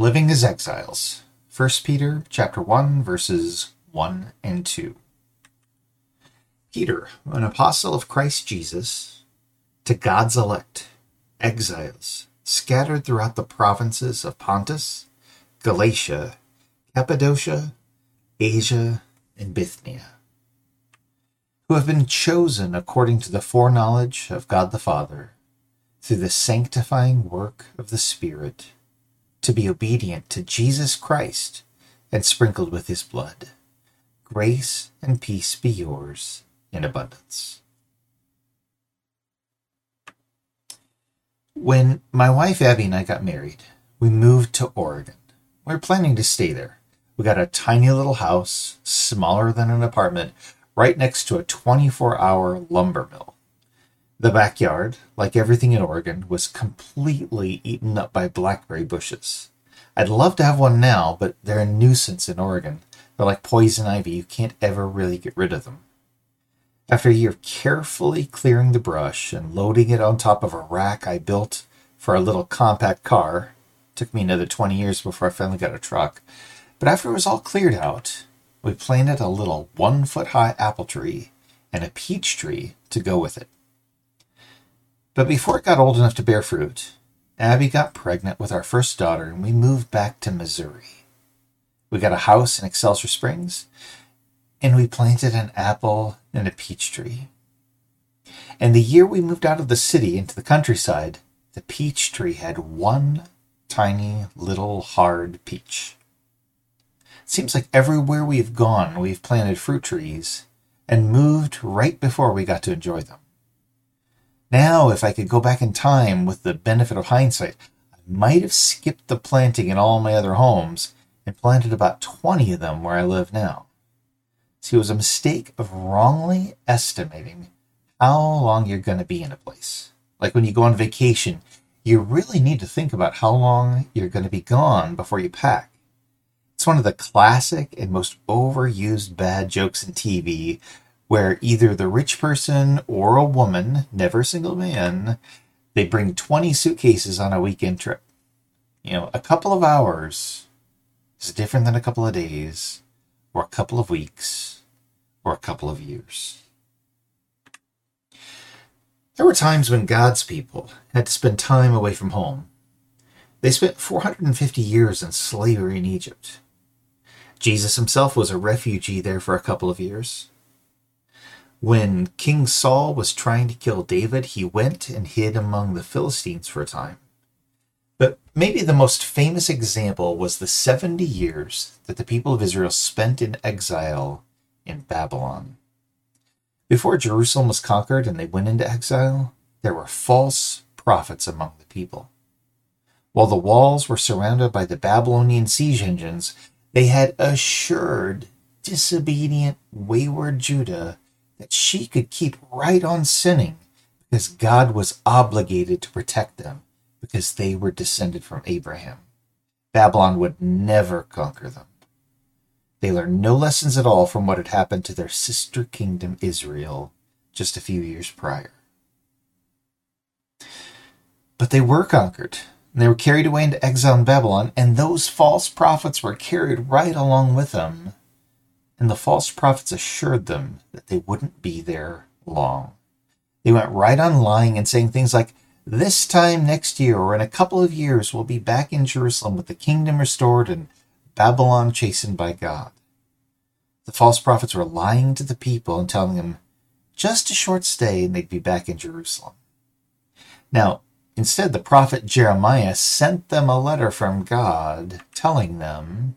Living as exiles. 1 Peter chapter 1 verses 1 and 2. Peter, an apostle of Christ Jesus, to God's elect, exiles, scattered throughout the provinces of Pontus, Galatia, Cappadocia, Asia, and Bithynia, who have been chosen according to the foreknowledge of God the Father, through the sanctifying work of the Spirit to be obedient to Jesus Christ and sprinkled with his blood. Grace and peace be yours in abundance. When my wife Abby and I got married, we moved to Oregon. We are planning to stay there. We got a tiny little house, smaller than an apartment, right next to a 24 hour lumber mill. The backyard, like everything in Oregon, was completely eaten up by blackberry bushes. I'd love to have one now, but they're a nuisance in Oregon. They're like poison ivy, you can't ever really get rid of them. After a year of carefully clearing the brush and loading it on top of a rack I built for a little compact car, it took me another 20 years before I finally got a truck. But after it was all cleared out, we planted a little one foot high apple tree and a peach tree to go with it. But before it got old enough to bear fruit, Abby got pregnant with our first daughter and we moved back to Missouri. We got a house in Excelsior Springs and we planted an apple and a peach tree. And the year we moved out of the city into the countryside, the peach tree had one tiny little hard peach. It seems like everywhere we've gone, we've planted fruit trees and moved right before we got to enjoy them. Now, if I could go back in time with the benefit of hindsight, I might have skipped the planting in all my other homes and planted about 20 of them where I live now. See, it was a mistake of wrongly estimating how long you're going to be in a place. Like when you go on vacation, you really need to think about how long you're going to be gone before you pack. It's one of the classic and most overused bad jokes in TV where either the rich person or a woman, never a single man, they bring 20 suitcases on a weekend trip. You know, a couple of hours is different than a couple of days, or a couple of weeks, or a couple of years. There were times when God's people had to spend time away from home. They spent 450 years in slavery in Egypt. Jesus himself was a refugee there for a couple of years. When King Saul was trying to kill David, he went and hid among the Philistines for a time. But maybe the most famous example was the 70 years that the people of Israel spent in exile in Babylon. Before Jerusalem was conquered and they went into exile, there were false prophets among the people. While the walls were surrounded by the Babylonian siege engines, they had assured disobedient, wayward Judah that she could keep right on sinning because God was obligated to protect them because they were descended from Abraham. Babylon would never conquer them. They learned no lessons at all from what had happened to their sister kingdom Israel just a few years prior. But they were conquered, and they were carried away into exile in Babylon, and those false prophets were carried right along with them and the false prophets assured them that they wouldn't be there long. They went right on lying and saying things like, This time next year or in a couple of years, we'll be back in Jerusalem with the kingdom restored and Babylon chastened by God. The false prophets were lying to the people and telling them just a short stay and they'd be back in Jerusalem. Now, instead, the prophet Jeremiah sent them a letter from God telling them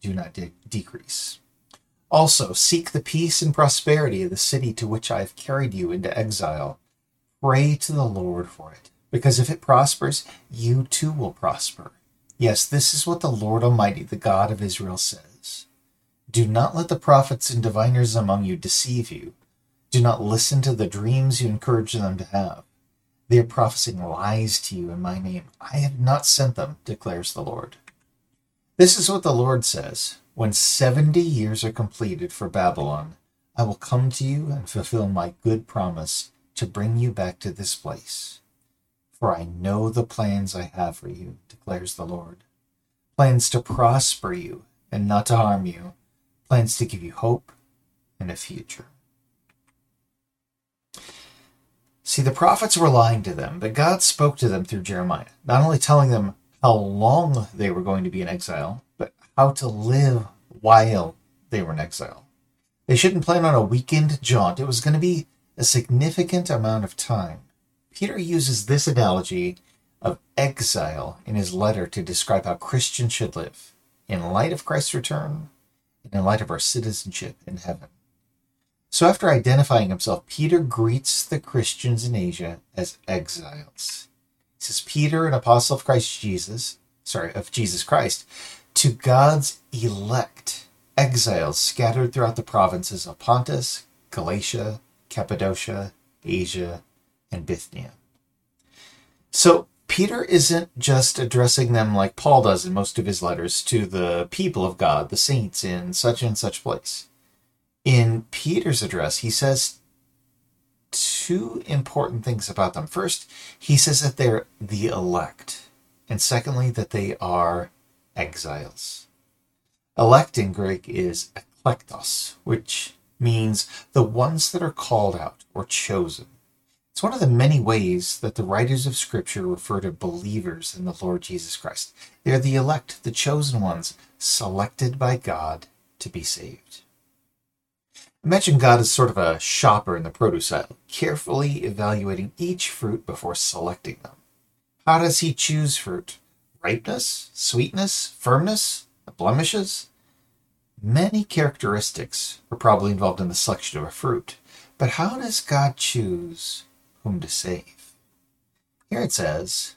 do not de- decrease. Also, seek the peace and prosperity of the city to which I have carried you into exile. Pray to the Lord for it, because if it prospers, you too will prosper. Yes, this is what the Lord Almighty, the God of Israel, says. Do not let the prophets and diviners among you deceive you. Do not listen to the dreams you encourage them to have. They are prophesying lies to you in my name. I have not sent them, declares the Lord. This is what the Lord says When seventy years are completed for Babylon, I will come to you and fulfill my good promise to bring you back to this place. For I know the plans I have for you, declares the Lord plans to prosper you and not to harm you, plans to give you hope and a future. See, the prophets were lying to them, but God spoke to them through Jeremiah, not only telling them how long they were going to be in exile, but how to live while they were in exile. They shouldn't plan on a weekend jaunt. It was going to be a significant amount of time. Peter uses this analogy of exile in his letter to describe how Christians should live in light of Christ's return and in light of our citizenship in heaven. So, after identifying himself, Peter greets the Christians in Asia as exiles. Says, Peter, an apostle of Christ Jesus, sorry, of Jesus Christ, to God's elect exiles scattered throughout the provinces of Pontus, Galatia, Cappadocia, Asia, and Bithynia. So Peter isn't just addressing them like Paul does in most of his letters to the people of God, the saints in such and such place. In Peter's address, he says two important things about them. First, he says that they're the elect, and secondly, that they are exiles. Elect in Greek is eklektos, which means the ones that are called out or chosen. It's one of the many ways that the writers of Scripture refer to believers in the Lord Jesus Christ. They are the elect, the chosen ones, selected by God to be saved. Imagine God as sort of a shopper in the produce aisle, carefully evaluating each fruit before selecting them. How does he choose fruit? Ripeness, sweetness, firmness, blemishes? Many characteristics are probably involved in the selection of a fruit, but how does God choose whom to save? Here it says,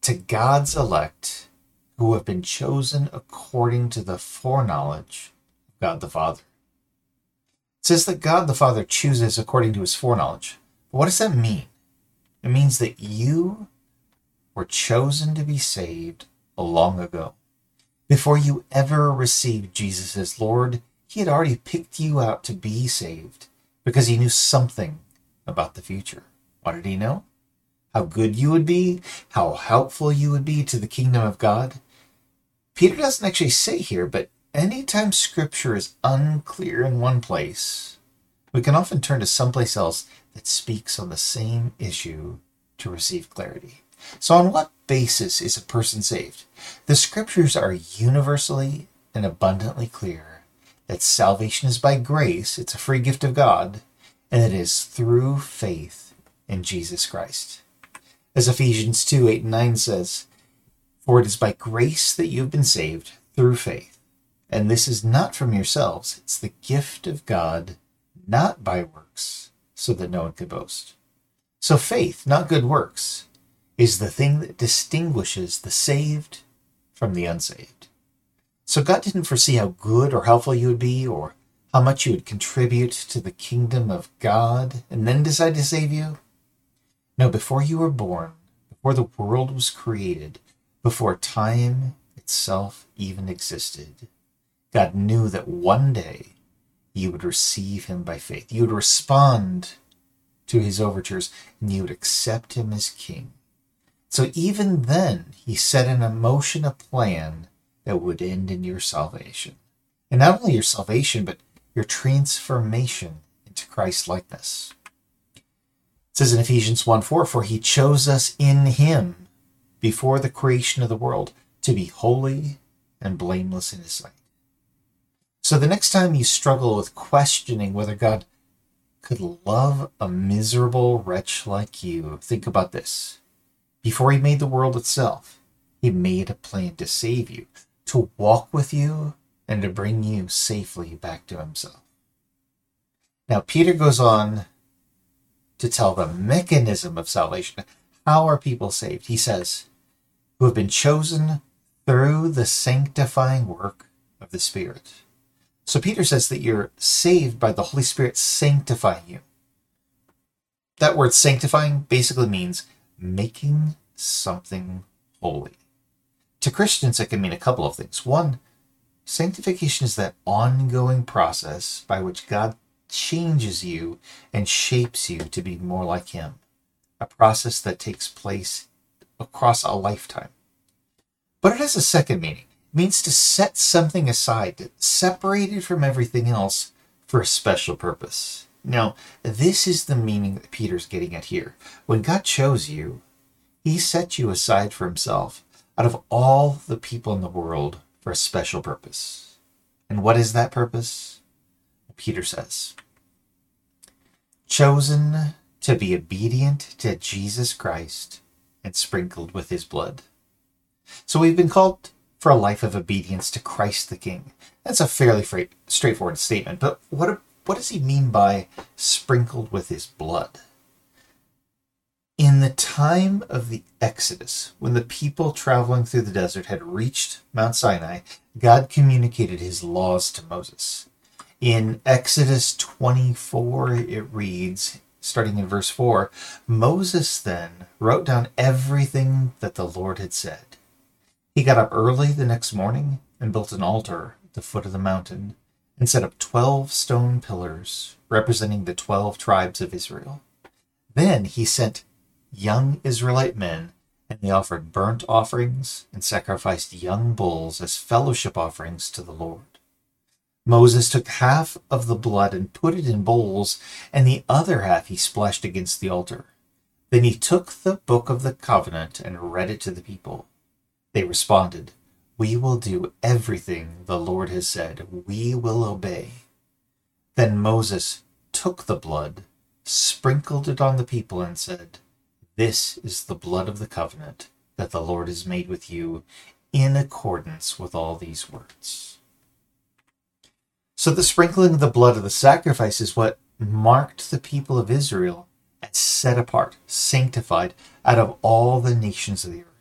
To God's elect who have been chosen according to the foreknowledge of God the Father. Says that God the Father chooses according to his foreknowledge. But what does that mean? It means that you were chosen to be saved long ago. Before you ever received Jesus as Lord, He had already picked you out to be saved because He knew something about the future. What did He know? How good you would be, how helpful you would be to the kingdom of God. Peter doesn't actually say here, but anytime scripture is unclear in one place, we can often turn to someplace else that speaks on the same issue to receive clarity. So, on what basis is a person saved? The scriptures are universally and abundantly clear that salvation is by grace, it's a free gift of God, and it is through faith in Jesus Christ. As Ephesians 2 8 and 9 says, For it is by grace that you have been saved through faith. And this is not from yourselves, it's the gift of God, not by works, so that no one could boast. So faith, not good works, is the thing that distinguishes the saved from the unsaved. So God didn't foresee how good or helpful you would be or how much you would contribute to the kingdom of God and then decide to save you. No, before you were born, before the world was created, before time itself even existed, God knew that one day you would receive him by faith. You would respond to his overtures and you would accept him as king. So even then, he set in motion a plan that would end in your salvation. And not only your salvation, but your transformation into Christ likeness. It says in Ephesians 1 4, For he chose us in him before the creation of the world to be holy and blameless in his sight. So the next time you struggle with questioning whether God could love a miserable wretch like you, think about this. Before he made the world itself, he made a plan to save you, to walk with you, and to bring you safely back to himself. Now, Peter goes on to tell the mechanism of salvation. How are people saved? He says, who have been chosen through the sanctifying work of the Spirit. So Peter says that you're saved by the Holy Spirit sanctifying you. That word sanctifying basically means making something holy. To Christians, it can mean a couple of things. One, sanctification is that ongoing process by which God changes you and shapes you to be more like Him, a process that takes place across a lifetime. But it has a second meaning. Means to set something aside, separated from everything else for a special purpose. Now, this is the meaning that Peter's getting at here. When God chose you, he set you aside for himself out of all the people in the world for a special purpose. And what is that purpose? Peter says, chosen to be obedient to Jesus Christ and sprinkled with his blood. So we've been called for a life of obedience to Christ the King. That's a fairly straightforward statement, but what, what does he mean by sprinkled with his blood? In the time of the Exodus, when the people traveling through the desert had reached Mount Sinai, God communicated his laws to Moses. In Exodus 24, it reads, starting in verse 4 Moses then wrote down everything that the Lord had said. He got up early the next morning and built an altar at the foot of the mountain and set up 12 stone pillars representing the 12 tribes of Israel. Then he sent young Israelite men and they offered burnt offerings and sacrificed young bulls as fellowship offerings to the Lord. Moses took half of the blood and put it in bowls, and the other half he splashed against the altar. Then he took the book of the covenant and read it to the people. They responded, We will do everything the Lord has said. We will obey. Then Moses took the blood, sprinkled it on the people, and said, This is the blood of the covenant that the Lord has made with you in accordance with all these words. So the sprinkling of the blood of the sacrifice is what marked the people of Israel as set apart, sanctified out of all the nations of the earth.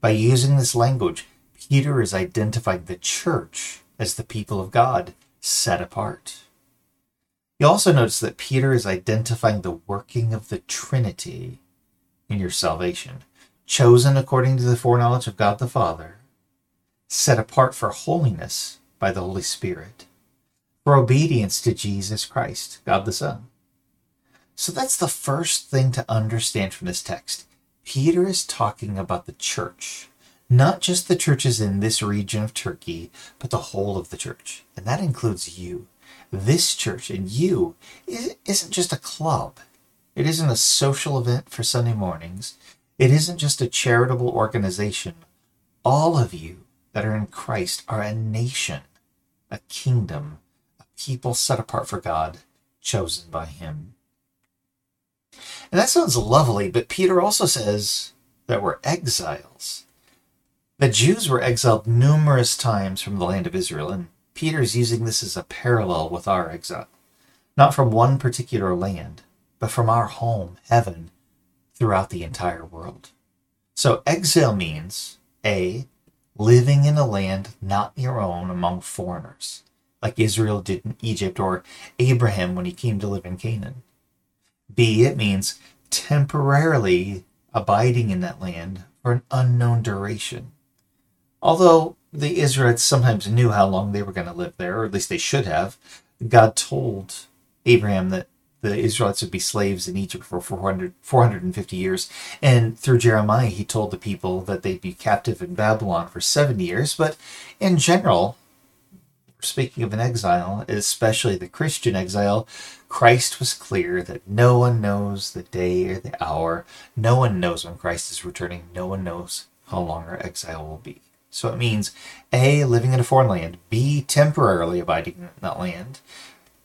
By using this language, Peter is identifying the church as the people of God set apart. You also notice that Peter is identifying the working of the Trinity in your salvation, chosen according to the foreknowledge of God the Father, set apart for holiness by the Holy Spirit, for obedience to Jesus Christ, God the Son. So that's the first thing to understand from this text. Peter is talking about the church, not just the churches in this region of Turkey, but the whole of the church. And that includes you. This church and you isn't just a club. It isn't a social event for Sunday mornings. It isn't just a charitable organization. All of you that are in Christ are a nation, a kingdom, a people set apart for God, chosen by Him. And that sounds lovely, but Peter also says that we're exiles. The Jews were exiled numerous times from the land of Israel, and Peter's using this as a parallel with our exile. Not from one particular land, but from our home, heaven, throughout the entire world. So exile means A, living in a land not your own among foreigners, like Israel did in Egypt or Abraham when he came to live in Canaan. B, it means temporarily abiding in that land for an unknown duration. Although the Israelites sometimes knew how long they were going to live there, or at least they should have, God told Abraham that the Israelites would be slaves in Egypt for 400, 450 years. And through Jeremiah, he told the people that they'd be captive in Babylon for 70 years. But in general, speaking of an exile, especially the Christian exile, Christ was clear that no one knows the day or the hour. No one knows when Christ is returning. No one knows how long our exile will be. So it means A, living in a foreign land, B, temporarily abiding in that land,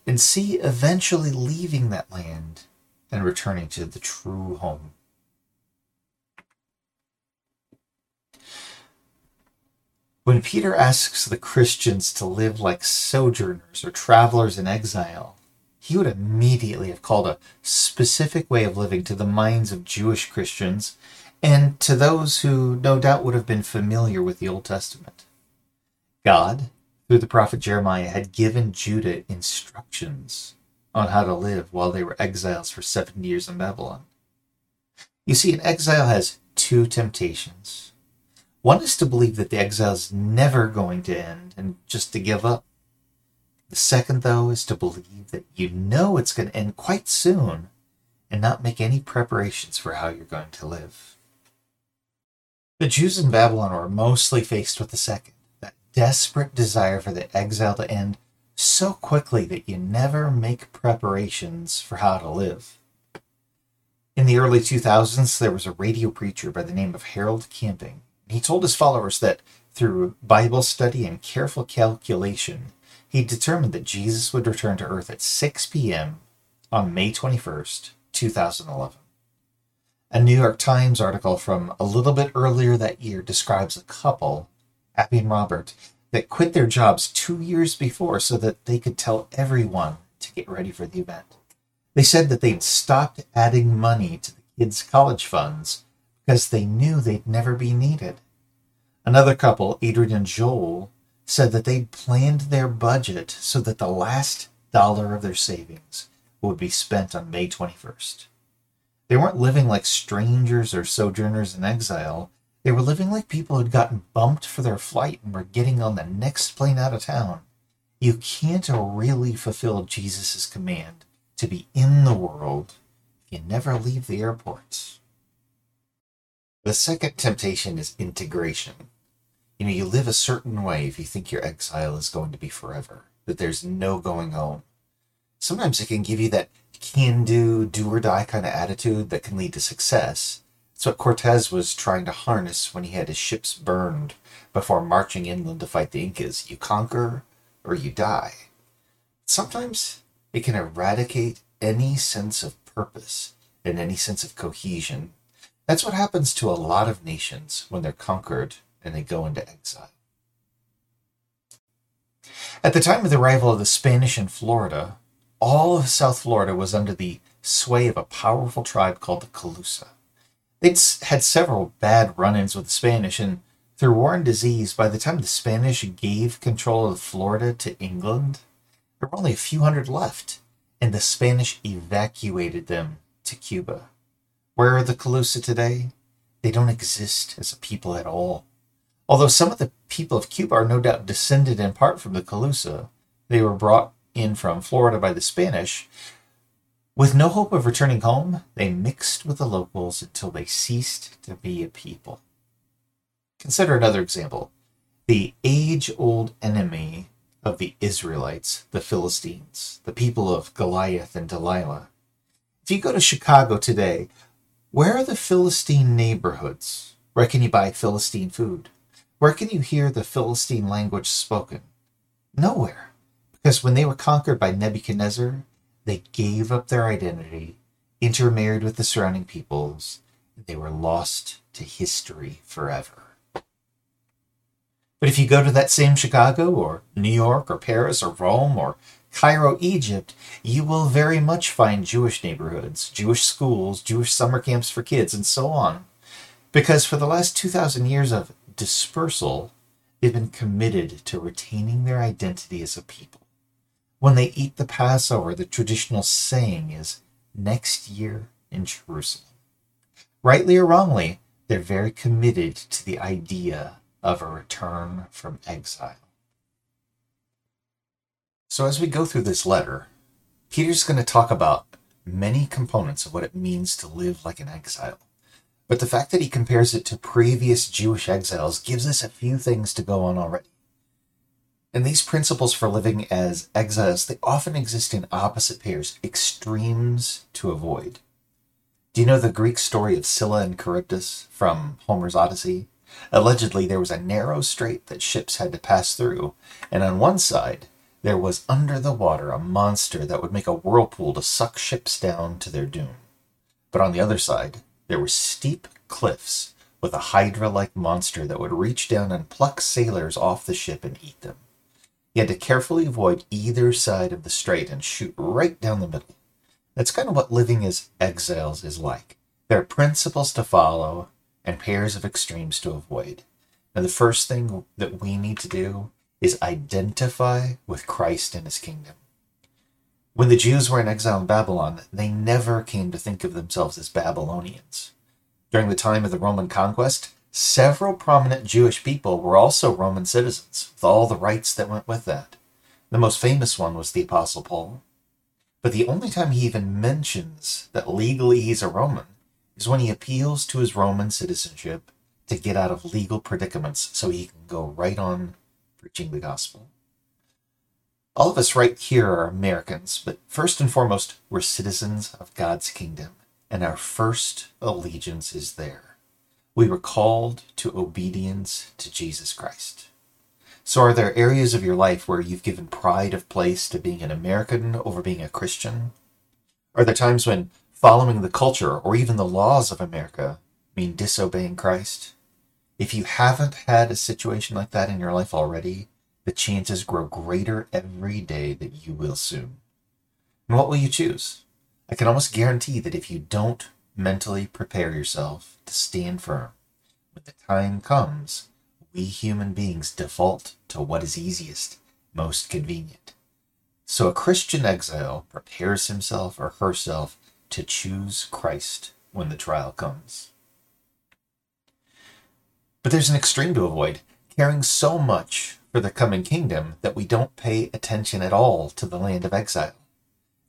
and C, eventually leaving that land and returning to the true home. When Peter asks the Christians to live like sojourners or travelers in exile, he would immediately have called a specific way of living to the minds of Jewish Christians and to those who no doubt would have been familiar with the Old Testament. God, through the prophet Jeremiah, had given Judah instructions on how to live while they were exiles for 70 years in Babylon. You see, an exile has two temptations. One is to believe that the exile is never going to end and just to give up. The second, though, is to believe that you know it's going to end quite soon and not make any preparations for how you're going to live. The Jews in Babylon were mostly faced with the second, that desperate desire for the exile to end so quickly that you never make preparations for how to live. In the early 2000s, there was a radio preacher by the name of Harold Camping. He told his followers that through Bible study and careful calculation, he determined that Jesus would return to earth at 6 p.m. on May 21st, 2011. A New York Times article from a little bit earlier that year describes a couple, Abby and Robert, that quit their jobs two years before so that they could tell everyone to get ready for the event. They said that they'd stopped adding money to the kids' college funds because they knew they'd never be needed. Another couple, Adrian and Joel, said that they'd planned their budget so that the last dollar of their savings would be spent on May 21st. They weren't living like strangers or sojourners in exile. They were living like people who'd gotten bumped for their flight and were getting on the next plane out of town. You can't really fulfill Jesus' command to be in the world if you never leave the airports. The second temptation is integration. You know, you live a certain way if you think your exile is going to be forever, that there's no going home. Sometimes it can give you that can do, do or die kind of attitude that can lead to success. It's what Cortez was trying to harness when he had his ships burned before marching inland to fight the Incas. You conquer or you die. Sometimes it can eradicate any sense of purpose and any sense of cohesion. That's what happens to a lot of nations when they're conquered and they go into exile. At the time of the arrival of the Spanish in Florida, all of South Florida was under the sway of a powerful tribe called the Calusa. They'd had several bad run ins with the Spanish, and through war and disease, by the time the Spanish gave control of Florida to England, there were only a few hundred left, and the Spanish evacuated them to Cuba. Where are the Calusa today? They don't exist as a people at all. Although some of the people of Cuba are no doubt descended in part from the Calusa, they were brought in from Florida by the Spanish, with no hope of returning home, they mixed with the locals until they ceased to be a people. Consider another example the age old enemy of the Israelites, the Philistines, the people of Goliath and Delilah. If you go to Chicago today, where are the Philistine neighborhoods? Where can you buy Philistine food? Where can you hear the Philistine language spoken? Nowhere. Because when they were conquered by Nebuchadnezzar, they gave up their identity, intermarried with the surrounding peoples, and they were lost to history forever. But if you go to that same Chicago or New York or Paris or Rome or Cairo, Egypt, you will very much find Jewish neighborhoods, Jewish schools, Jewish summer camps for kids, and so on. Because for the last 2,000 years of dispersal, they've been committed to retaining their identity as a people. When they eat the Passover, the traditional saying is, next year in Jerusalem. Rightly or wrongly, they're very committed to the idea of a return from exile. So, as we go through this letter, Peter's going to talk about many components of what it means to live like an exile. But the fact that he compares it to previous Jewish exiles gives us a few things to go on already. And these principles for living as exiles, they often exist in opposite pairs, extremes to avoid. Do you know the Greek story of Scylla and Charybdis from Homer's Odyssey? Allegedly, there was a narrow strait that ships had to pass through, and on one side, there was under the water a monster that would make a whirlpool to suck ships down to their doom. But on the other side, there were steep cliffs with a hydra like monster that would reach down and pluck sailors off the ship and eat them. You had to carefully avoid either side of the strait and shoot right down the middle. That's kind of what living as exiles is like. There are principles to follow, and pairs of extremes to avoid. Now, the first thing that we need to do is identify with Christ and his kingdom. When the Jews were in exile in Babylon, they never came to think of themselves as Babylonians. During the time of the Roman conquest, several prominent Jewish people were also Roman citizens, with all the rights that went with that. The most famous one was the Apostle Paul. But the only time he even mentions that legally he's a Roman is when he appeals to his Roman citizenship to get out of legal predicaments so he can go right on preaching the gospel. All of us right here are Americans, but first and foremost, we're citizens of God's kingdom, and our first allegiance is there. We were called to obedience to Jesus Christ. So, are there areas of your life where you've given pride of place to being an American over being a Christian? Are there times when following the culture or even the laws of America mean disobeying Christ? If you haven't had a situation like that in your life already, the chances grow greater every day that you will soon. And what will you choose? I can almost guarantee that if you don't mentally prepare yourself to stand firm, when the time comes, we human beings default to what is easiest, most convenient. So a Christian exile prepares himself or herself to choose Christ when the trial comes. But there's an extreme to avoid caring so much for the coming kingdom that we don't pay attention at all to the land of exile.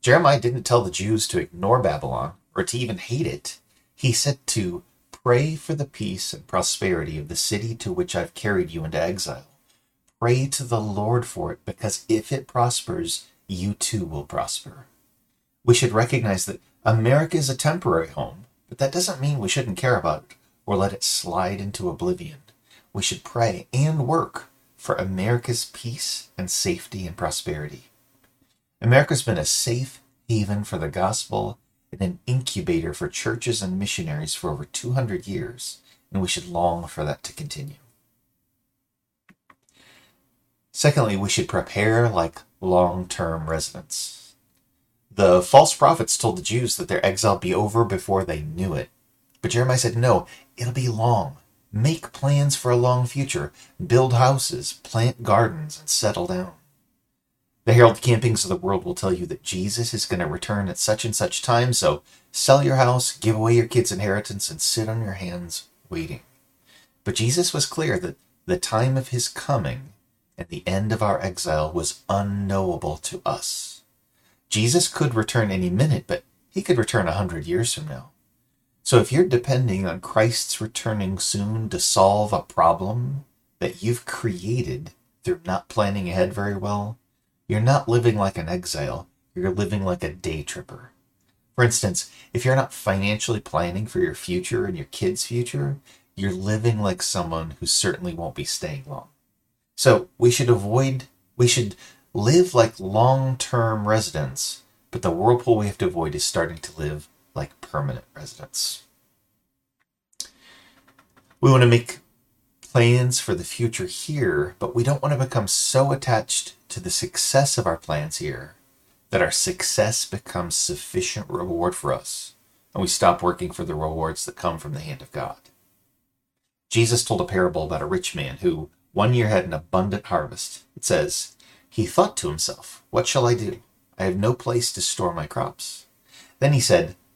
Jeremiah didn't tell the Jews to ignore Babylon or to even hate it. He said to pray for the peace and prosperity of the city to which I've carried you into exile. Pray to the Lord for it, because if it prospers, you too will prosper. We should recognize that America is a temporary home, but that doesn't mean we shouldn't care about it or let it slide into oblivion. We should pray and work for America's peace and safety and prosperity. America's been a safe haven for the gospel and an incubator for churches and missionaries for over 200 years, and we should long for that to continue. Secondly, we should prepare like long term residents. The false prophets told the Jews that their exile be over before they knew it. But Jeremiah said, no, it'll be long. Make plans for a long future. Build houses, plant gardens, and settle down. The Harold Campings of the world will tell you that Jesus is going to return at such and such time, so sell your house, give away your kids' inheritance, and sit on your hands waiting. But Jesus was clear that the time of his coming and the end of our exile was unknowable to us. Jesus could return any minute, but he could return a hundred years from now. So if you're depending on Christ's returning soon to solve a problem that you've created through not planning ahead very well, you're not living like an exile, you're living like a day tripper. For instance, if you're not financially planning for your future and your kids' future, you're living like someone who certainly won't be staying long. So we should avoid, we should live like long term residents, but the whirlpool we have to avoid is starting to live like permanent residents. We want to make plans for the future here, but we don't want to become so attached to the success of our plans here that our success becomes sufficient reward for us and we stop working for the rewards that come from the hand of God. Jesus told a parable about a rich man who one year had an abundant harvest. It says, He thought to himself, What shall I do? I have no place to store my crops. Then he said,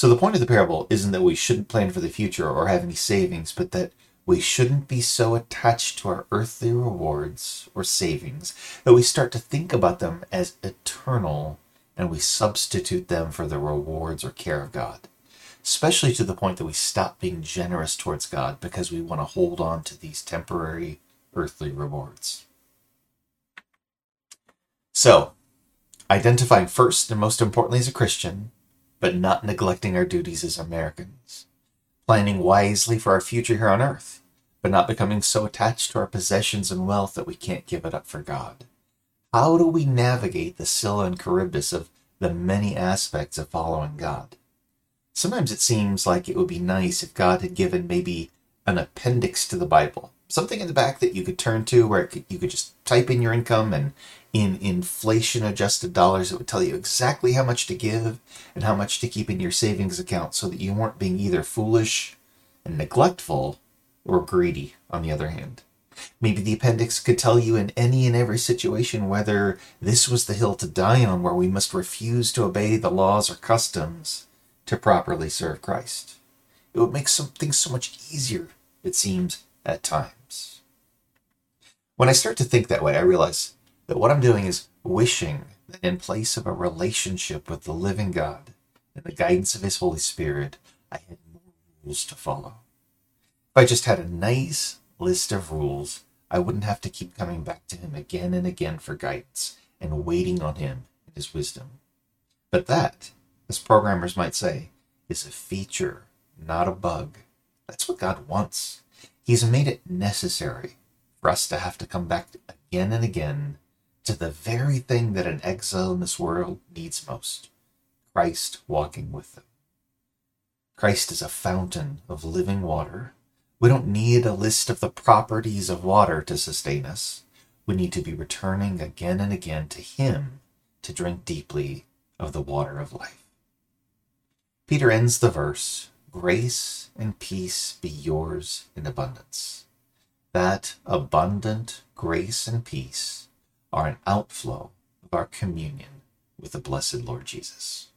So the point of the parable isn't that we shouldn't plan for the future or have any savings, but that we shouldn't be so attached to our earthly rewards or savings that we start to think about them as eternal and we substitute them for the rewards or care of God. Especially to the point that we stop being generous towards God because we want to hold on to these temporary earthly rewards. So, identifying first and most importantly as a Christian, but not neglecting our duties as Americans. planning wisely for our future here on earth, but not becoming so attached to our possessions and wealth that we can't give it up for God. How do we navigate the Scylla and Charybdis of the many aspects of following God? Sometimes it seems like it would be nice if God had given maybe an appendix to the Bible, something in the back that you could turn to where could, you could just type in your income and in inflation adjusted dollars, it would tell you exactly how much to give and how much to keep in your savings account so that you weren't being either foolish and neglectful or greedy on the other hand. Maybe the appendix could tell you in any and every situation whether this was the hill to die on where we must refuse to obey the laws or customs to properly serve Christ. It would make some things so much easier, it seems, at times. When I start to think that way, I realize what I'm doing is wishing that in place of a relationship with the living God and the guidance of His Holy Spirit, I had more rules to follow. If I just had a nice list of rules, I wouldn't have to keep coming back to Him again and again for guidance and waiting on Him and His wisdom. But that, as programmers might say, is a feature, not a bug. That's what God wants. He's made it necessary for us to have to come back again and again to the very thing that an exile in this world needs most Christ walking with them. Christ is a fountain of living water. We don't need a list of the properties of water to sustain us. We need to be returning again and again to Him to drink deeply of the water of life. Peter ends the verse Grace and peace be yours in abundance. That abundant grace and peace are an outflow of our communion with the blessed Lord Jesus.